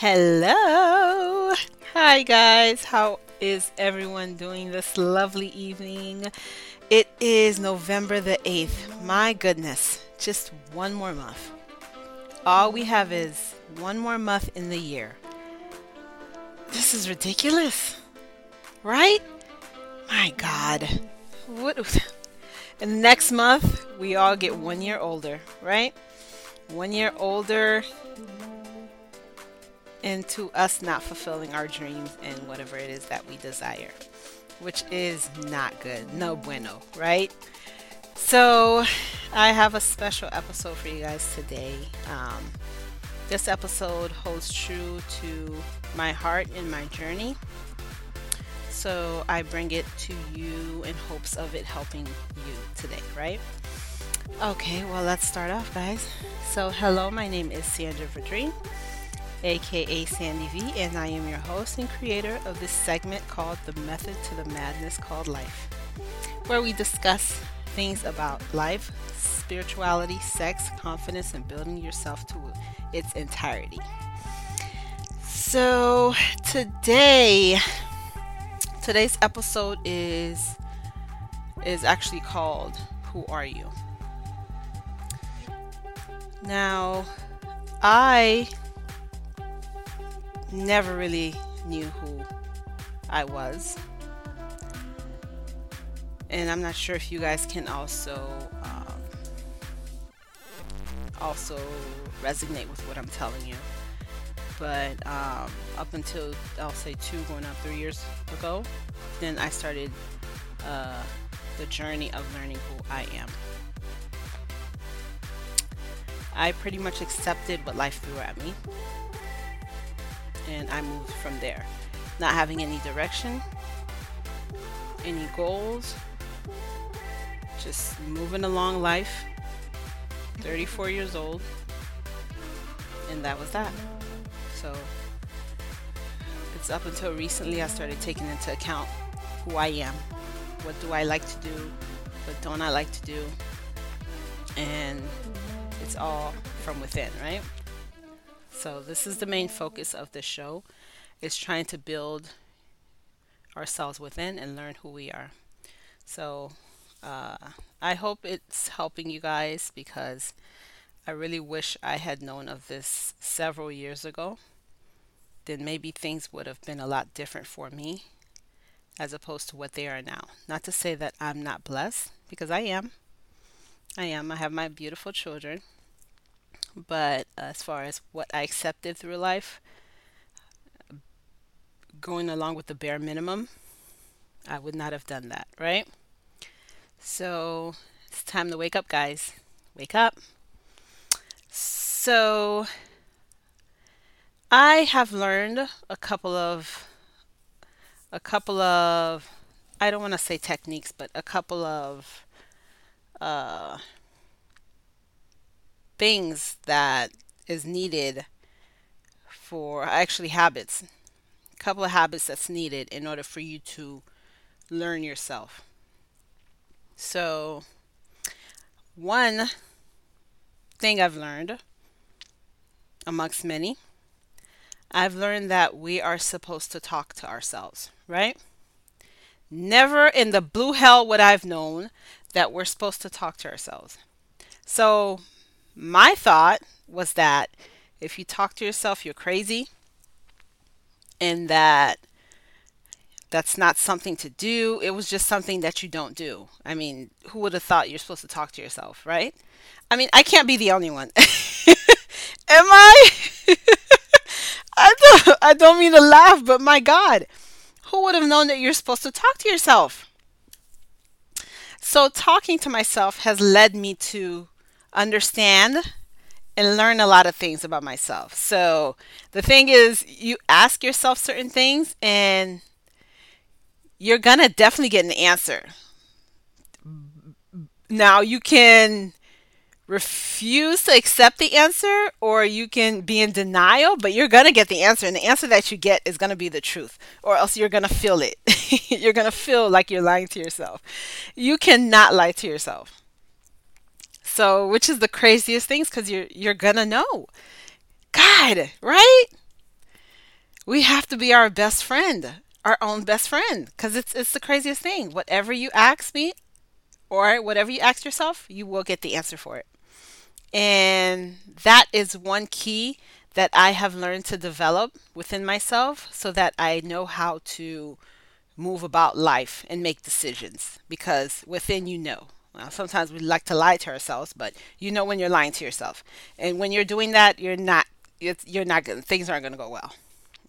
Hello. Hi, guys. How is everyone doing this lovely evening? It is November the 8th. My goodness, just one more month. All we have is one more month in the year. This is ridiculous, right? My God. What? And next month, we all get one year older, right? One year older into us not fulfilling our dreams and whatever it is that we desire, which is not good. No bueno, right? So, I have a special episode for you guys today. Um, this episode holds true to my heart and my journey. So, I bring it to you in hopes of it helping you today, right? Okay, well, let's start off, guys. So, hello, my name is Sandra Verdreen aka Sandy V, and I am your host and creator of this segment called The Method to the Madness Called Life, where we discuss things about life, spirituality, sex, confidence, and building yourself to its entirety. So, today, today's episode is is actually called Who Are You? Now, I never really knew who I was. And I'm not sure if you guys can also um, also resonate with what I'm telling you. But um, up until I'll say two, going on three years ago, then I started uh, the journey of learning who I am. I pretty much accepted what life threw at me and I moved from there. Not having any direction, any goals, just moving along life. 34 years old, and that was that. So it's up until recently I started taking into account who I am. What do I like to do? What don't I like to do? And it's all from within, right? So this is the main focus of the show is trying to build ourselves within and learn who we are. So uh, I hope it's helping you guys because I really wish I had known of this several years ago. Then maybe things would have been a lot different for me as opposed to what they are now. Not to say that I'm not blessed because I am. I am. I have my beautiful children. But as far as what I accepted through life, going along with the bare minimum, I would not have done that, right? So it's time to wake up, guys. Wake up. So I have learned a couple of a couple of I don't want to say techniques, but a couple of uh, things that is needed for actually habits a couple of habits that's needed in order for you to learn yourself. So one thing i've learned amongst many i've learned that we are supposed to talk to ourselves right? Never in the blue hell would i've known that we're supposed to talk to ourselves. So my thought was that if you talk to yourself, you're crazy and that that's not something to do. It was just something that you don't do. I mean, who would have thought you're supposed to talk to yourself, right? I mean, I can't be the only one. Am I? I don't, I don't mean to laugh, but my God, who would have known that you're supposed to talk to yourself? So, talking to myself has led me to understand and learn a lot of things about myself. So the thing is, you ask yourself certain things and you're going to definitely get an answer. Now, you can refuse to accept the answer or you can be in denial, but you're going to get the answer. And the answer that you get is going to be the truth, or else you're going to feel it. you're going to feel like you're lying to yourself. You cannot lie to yourself. So, which is the craziest things because you're you're gonna know. God, right? We have to be our best friend, our own best friend, because it's it's the craziest thing. Whatever you ask me or whatever you ask yourself, you will get the answer for it. And that is one key that I have learned to develop within myself so that I know how to move about life and make decisions because within you know. Well, sometimes we like to lie to ourselves, but you know when you're lying to yourself. And when you're doing that, you're not it's, you're not going things aren't going to go well.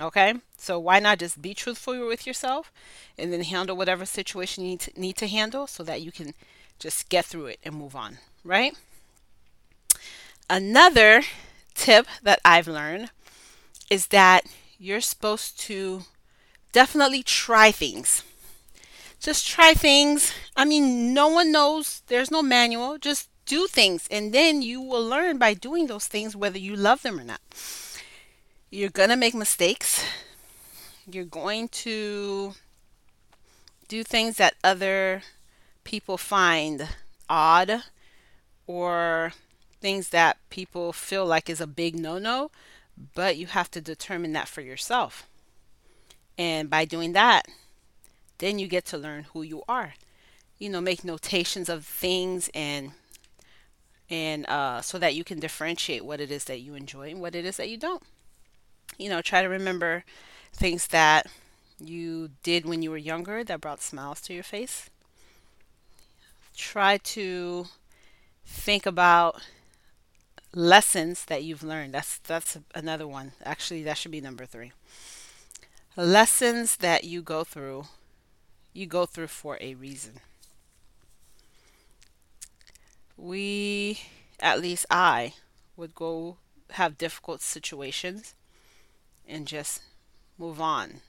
Okay? So why not just be truthful with yourself and then handle whatever situation you need to, need to handle so that you can just get through it and move on, right? Another tip that I've learned is that you're supposed to definitely try things. Just try things. I mean, no one knows, there's no manual. Just do things, and then you will learn by doing those things whether you love them or not. You're going to make mistakes. You're going to do things that other people find odd or things that people feel like is a big no no, but you have to determine that for yourself. And by doing that, then you get to learn who you are. You know, make notations of things and and uh, so that you can differentiate what it is that you enjoy and what it is that you don't. You know, try to remember things that you did when you were younger that brought smiles to your face. Try to think about lessons that you've learned. That's that's another one. Actually, that should be number 3. Lessons that you go through, you go through for a reason. We, at least I, would go have difficult situations and just move on.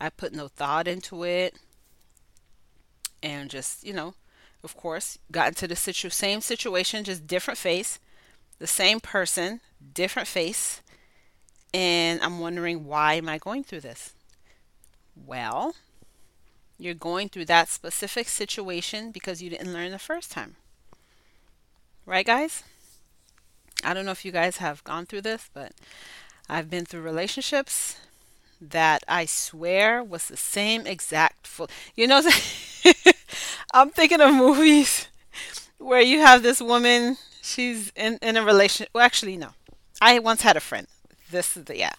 I put no thought into it and just, you know, of course, got into the situ- same situation, just different face the same person, different face, and I'm wondering why am I going through this? Well, you're going through that specific situation because you didn't learn the first time. Right, guys? I don't know if you guys have gone through this, but I've been through relationships that I swear was the same exact. You know, I'm thinking of movies where you have this woman she's in in a relationship. Well, actually, no. I once had a friend. This is the yeah.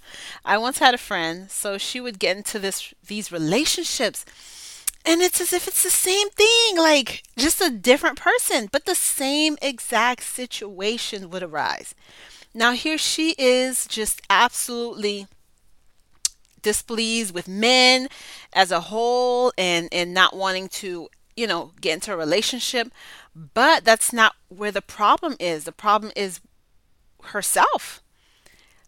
I once had a friend, so she would get into this these relationships, and it's as if it's the same thing, like just a different person, but the same exact situation would arise. Now here she is, just absolutely displeased with men as a whole, and and not wanting to you know get into a relationship but that's not where the problem is. The problem is herself.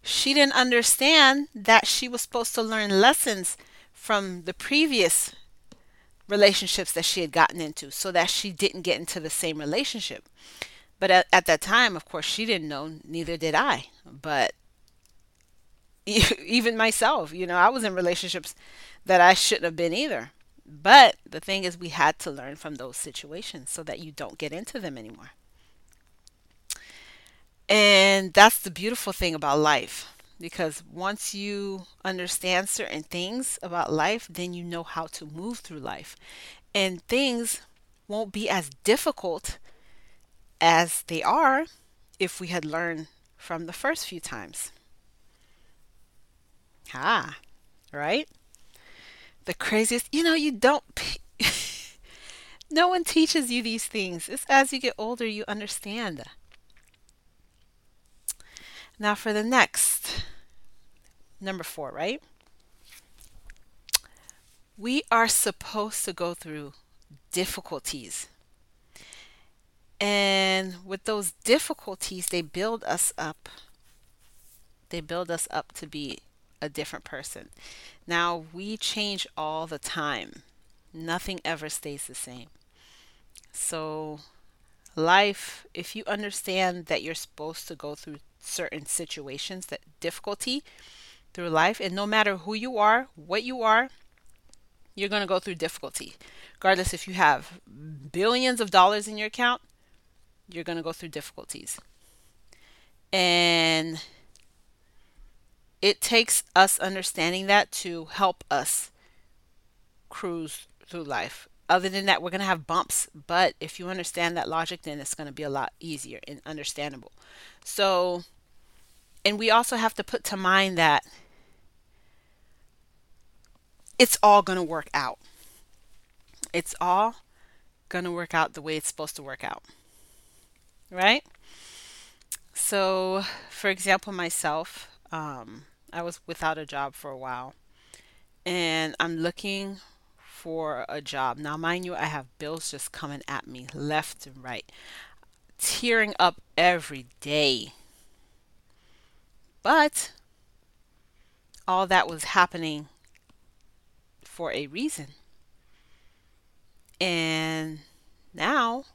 She didn't understand that she was supposed to learn lessons from the previous relationships that she had gotten into so that she didn't get into the same relationship. But at, at that time, of course, she didn't know, neither did I. But even myself, you know, I was in relationships that I shouldn't have been either. But the thing is, we had to learn from those situations so that you don't get into them anymore. And that's the beautiful thing about life because once you understand certain things about life, then you know how to move through life. And things won't be as difficult as they are if we had learned from the first few times. Ah, right? the craziest. You know, you don't. no one teaches you these things. It's as you get older you understand. Now for the next number 4, right? We are supposed to go through difficulties. And with those difficulties, they build us up. They build us up to be a different person. Now, we change all the time, nothing ever stays the same. So, life, if you understand that you're supposed to go through certain situations, that difficulty through life, and no matter who you are, what you are, you're going to go through difficulty. Regardless if you have billions of dollars in your account, you're going to go through difficulties. And it takes us understanding that to help us cruise through life. Other than that, we're going to have bumps, but if you understand that logic, then it's going to be a lot easier and understandable. So, and we also have to put to mind that it's all going to work out. It's all going to work out the way it's supposed to work out. Right? So, for example, myself, um, I was without a job for a while and I'm looking for a job. Now, mind you, I have bills just coming at me left and right, tearing up every day. But all that was happening for a reason. And now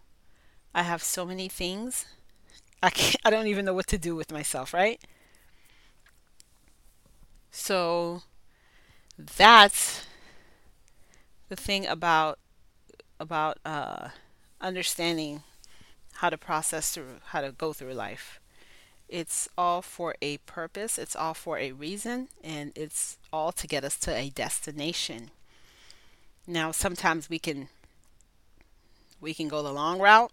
I have so many things. I I don't even know what to do with myself, right? So that's the thing about about uh, understanding how to process through how to go through life. It's all for a purpose, it's all for a reason, and it's all to get us to a destination. Now, sometimes we can we can go the long route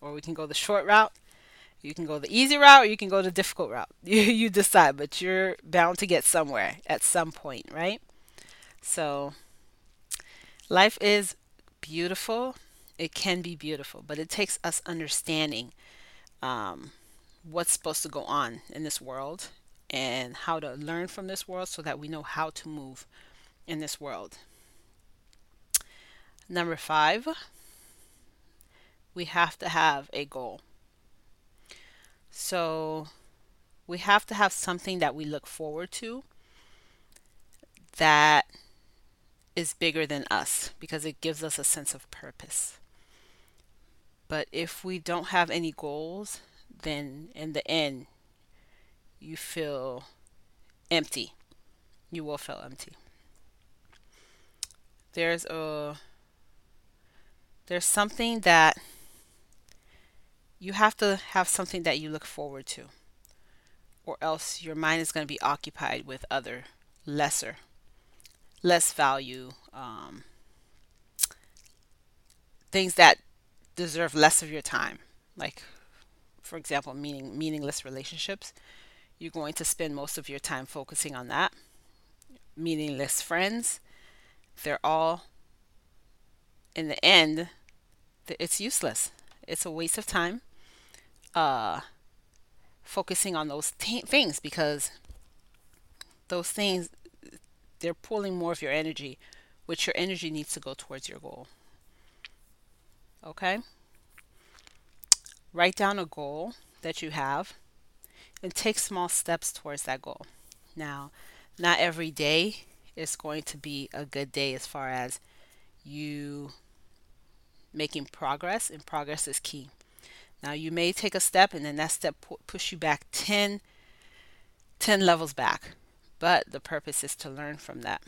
or we can go the short route. You can go the easy route or you can go the difficult route. You, you decide, but you're bound to get somewhere at some point, right? So, life is beautiful. It can be beautiful, but it takes us understanding um, what's supposed to go on in this world and how to learn from this world so that we know how to move in this world. Number five, we have to have a goal. So we have to have something that we look forward to that is bigger than us because it gives us a sense of purpose. But if we don't have any goals, then in the end, you feel empty. You will feel empty. There's a there's something that you have to have something that you look forward to, or else your mind is going to be occupied with other lesser, less value um, things that deserve less of your time. Like, for example, meaning meaningless relationships. You're going to spend most of your time focusing on that. Meaningless friends. They're all, in the end, it's useless. It's a waste of time uh, focusing on those t- things because those things they're pulling more of your energy, which your energy needs to go towards your goal. Okay? Write down a goal that you have and take small steps towards that goal. Now, not every day is going to be a good day as far as you making progress, and progress is key. Now you may take a step and then that step pu- push you back 10, 10 levels back. But the purpose is to learn from that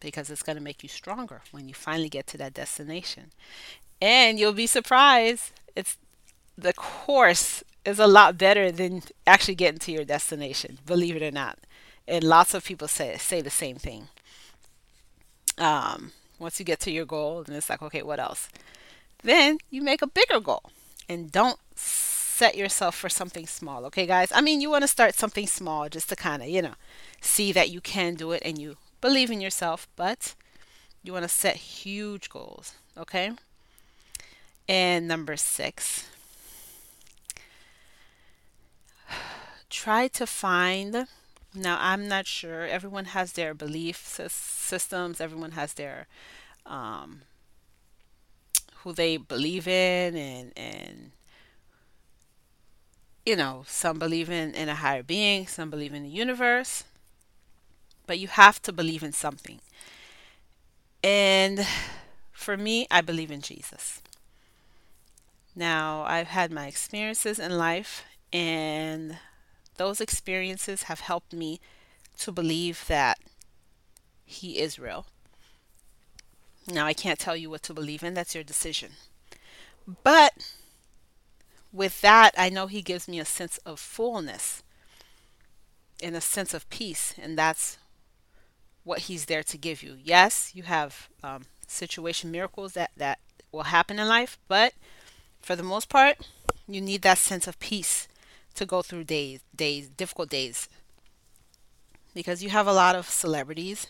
because it's going to make you stronger when you finally get to that destination. And you'll be surprised. It's the course is a lot better than actually getting to your destination, believe it or not. And lots of people say say the same thing. Um, once you get to your goal, and it's like, okay, what else? Then you make a bigger goal and don't set yourself for something small, okay, guys? I mean, you want to start something small just to kind of, you know, see that you can do it and you believe in yourself, but you want to set huge goals, okay? And number six, try to find. Now, I'm not sure. Everyone has their belief systems, everyone has their um, who they believe in and and you know some believe in in a higher being some believe in the universe but you have to believe in something and for me i believe in jesus now i've had my experiences in life and those experiences have helped me to believe that he is real now, I can't tell you what to believe in, that's your decision. But with that, I know He gives me a sense of fullness. and a sense of peace, and that's what He's there to give you. Yes, you have um, situation miracles that that will happen in life, but for the most part, you need that sense of peace to go through days, days, difficult days. Because you have a lot of celebrities.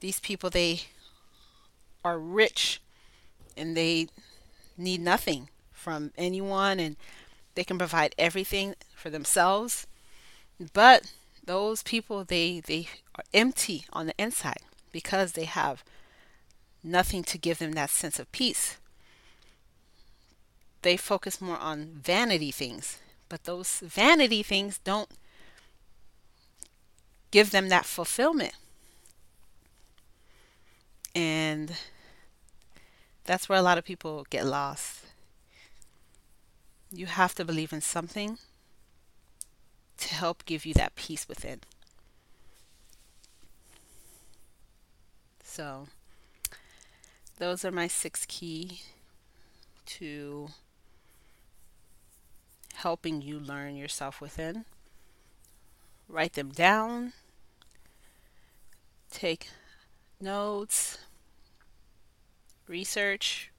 These people they are rich and they need nothing from anyone and they can provide everything for themselves. But those people they they are empty on the inside because they have nothing to give them that sense of peace. They focus more on vanity things, but those vanity things don't give them that fulfillment. And that's where a lot of people get lost. You have to believe in something to help give you that peace within. So, those are my six key to helping you learn yourself within. Write them down, take notes, research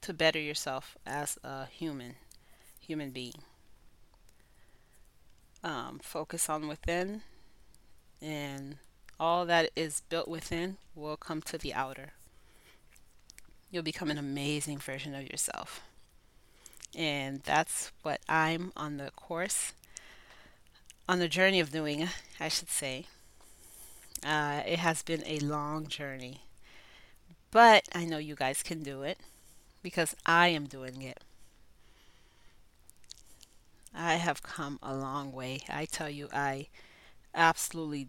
to better yourself as a human, human being. Um, focus on within, and all that is built within will come to the outer. You'll become an amazing version of yourself. And that's what I'm on the course, on the journey of doing, I should say. Uh, it has been a long journey, but I know you guys can do it because I am doing it. I have come a long way. I tell you, I absolutely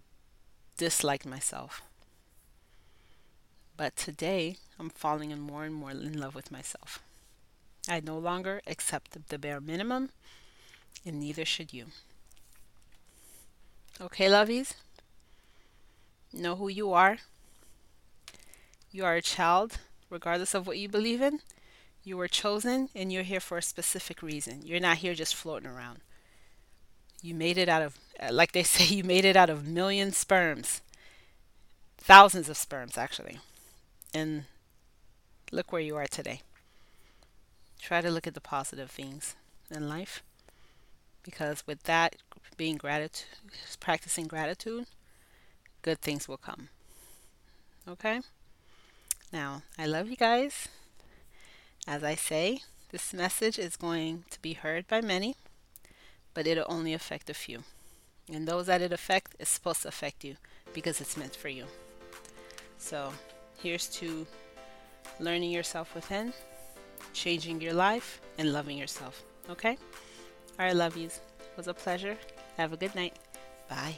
disliked myself. But today, I'm falling in more and more in love with myself. I no longer accept the bare minimum, and neither should you. Okay, lovies? Know who you are. You are a child, regardless of what you believe in. You were chosen, and you're here for a specific reason. You're not here just floating around. You made it out of, uh, like they say, you made it out of million sperms, thousands of sperms, actually. And look where you are today. Try to look at the positive things in life because with that being gratitude practicing gratitude good things will come. Okay? Now, I love you guys. As I say, this message is going to be heard by many, but it'll only affect a few. And those that it affect is supposed to affect you because it's meant for you. So, here's to learning yourself within, changing your life, and loving yourself. Okay? All right, love yous. It was a pleasure. Have a good night. Bye.